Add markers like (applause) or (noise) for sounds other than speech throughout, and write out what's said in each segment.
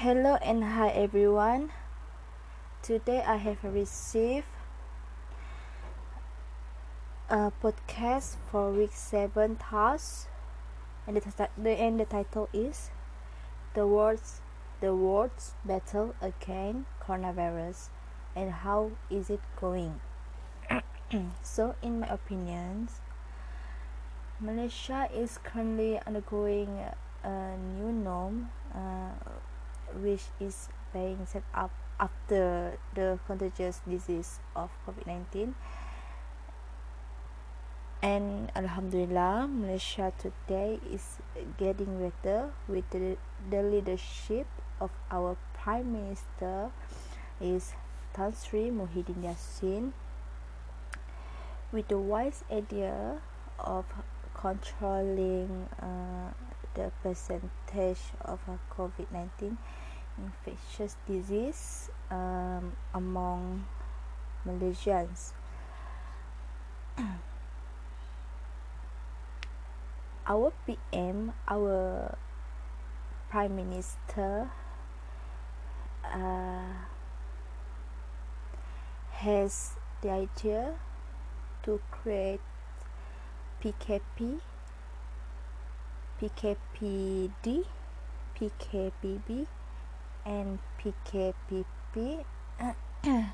Hello and hi everyone. Today I have received a podcast for week 7 tasks and the, the, and the title is the words the words battle against coronavirus and how is it going (clears throat) so in my opinions Malaysia is currently undergoing a new norm uh, which is being set up after the contagious disease of COVID-19 and Alhamdulillah Malaysia today is getting better with the, the leadership of our Prime Minister is Tan Sri Muhyiddin Yassin. With the wise idea of controlling uh, the percentage of COVID-19 infectious disease um, among Malaysians. (clears throat) our PM, our Prime Minister, uh, has the idea to create PKP, PKPD, PKPB, and PKPP (coughs)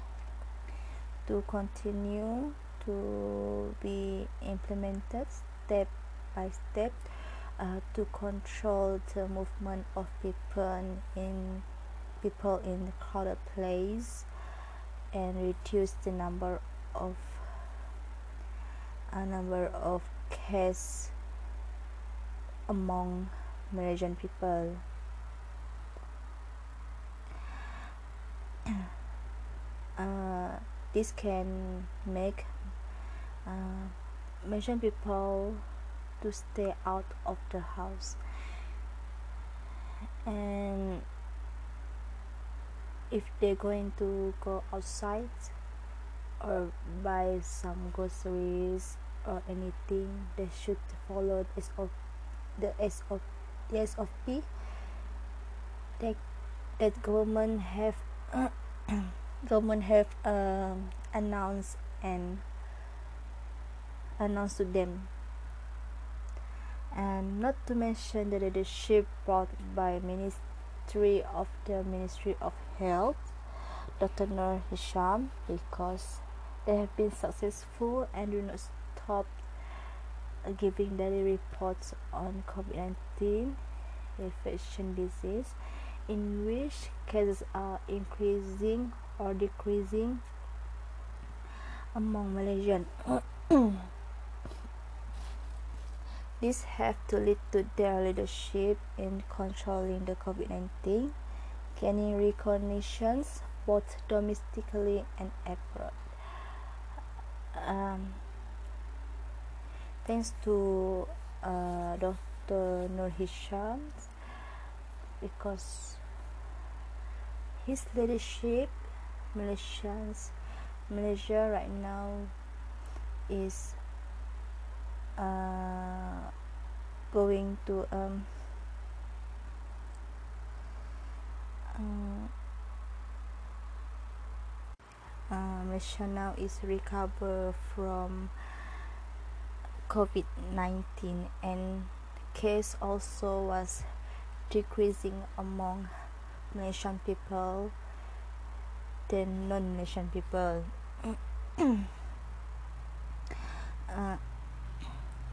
to continue to be implemented step by step uh, to control the movement of people in people in crowded place and reduce the number of a number of cases among Malaysian people. Uh, this can make uh, Malaysian people to stay out of the house. And if they're going to go outside or buy some groceries or anything they should follow the SOP the SOP that that government have government have um, announced and announced to them and not to mention the leadership brought by Ministry of the Ministry of Health, Dr. Noor Hisham, because they have been successful and do not stop giving daily reports on COVID-19 infection disease, in which cases are increasing or decreasing among Malaysian. (coughs) This have to lead to their leadership in controlling the COVID-19, gaining recognitions both domestically and abroad. Um, thanks to uh, Dr. Noor Hisham because his leadership Malaysians Malaysia right now is uh, going to um, um uh, Malaysia now is recover from COVID-19 and case also was decreasing among Malaysian people than non-Malaysian people. (clears throat) uh,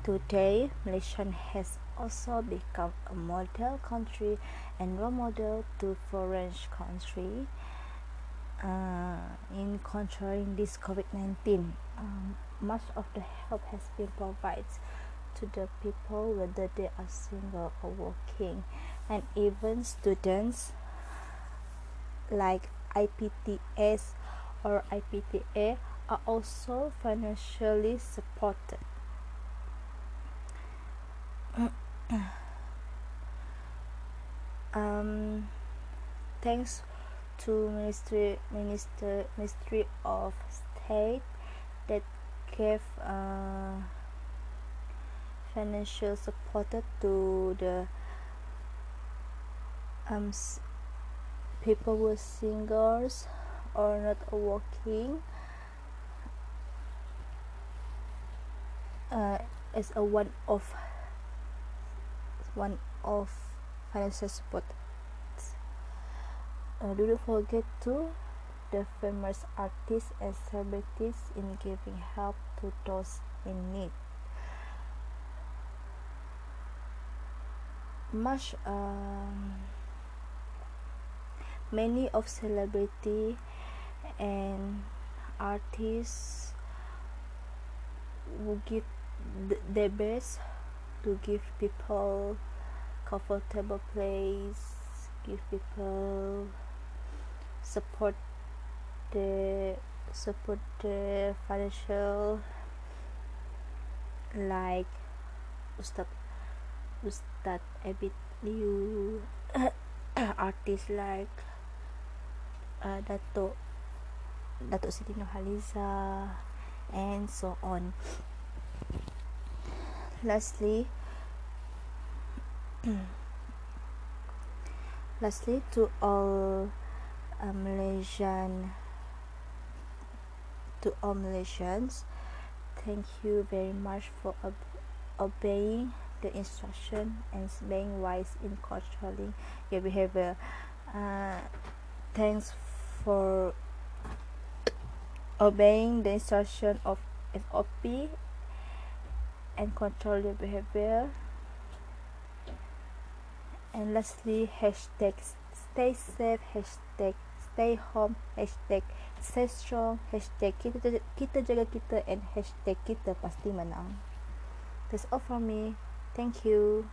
Today, Malaysia has also become a model country and role model to foreign countries uh, in controlling this COVID-19. Um, much of the help has been provided to the people whether they are single or working and even students like IPTS or IPTA are also financially supported. (coughs) Um, thanks to ministry minister ministry of state that gave uh, financial support to the um, people were singers or not working. Uh, as a one of one of financial support. Uh, do not forget to the famous artists and celebrities in giving help to those in need. Much um, many of celebrity and artists will give their best to give people comfortable place give people support the support the financial like Ustad Ustad Ebit Lew (coughs) artists like uh, Dato Dato Siti Nurhaliza and so on. Lastly (clears throat) lastly to all uh, Malaysian to all Malaysians thank you very much for ob- obeying the instruction and being wise in controlling your behavior. Uh, thanks for obeying the instruction of SOP and control your behavior. And lastly hashtag stay safe hashtag stay home hashtag stay strong hashtag kita, kita jaga kita and hashtag kita pasti menang. That's all from me. Thank you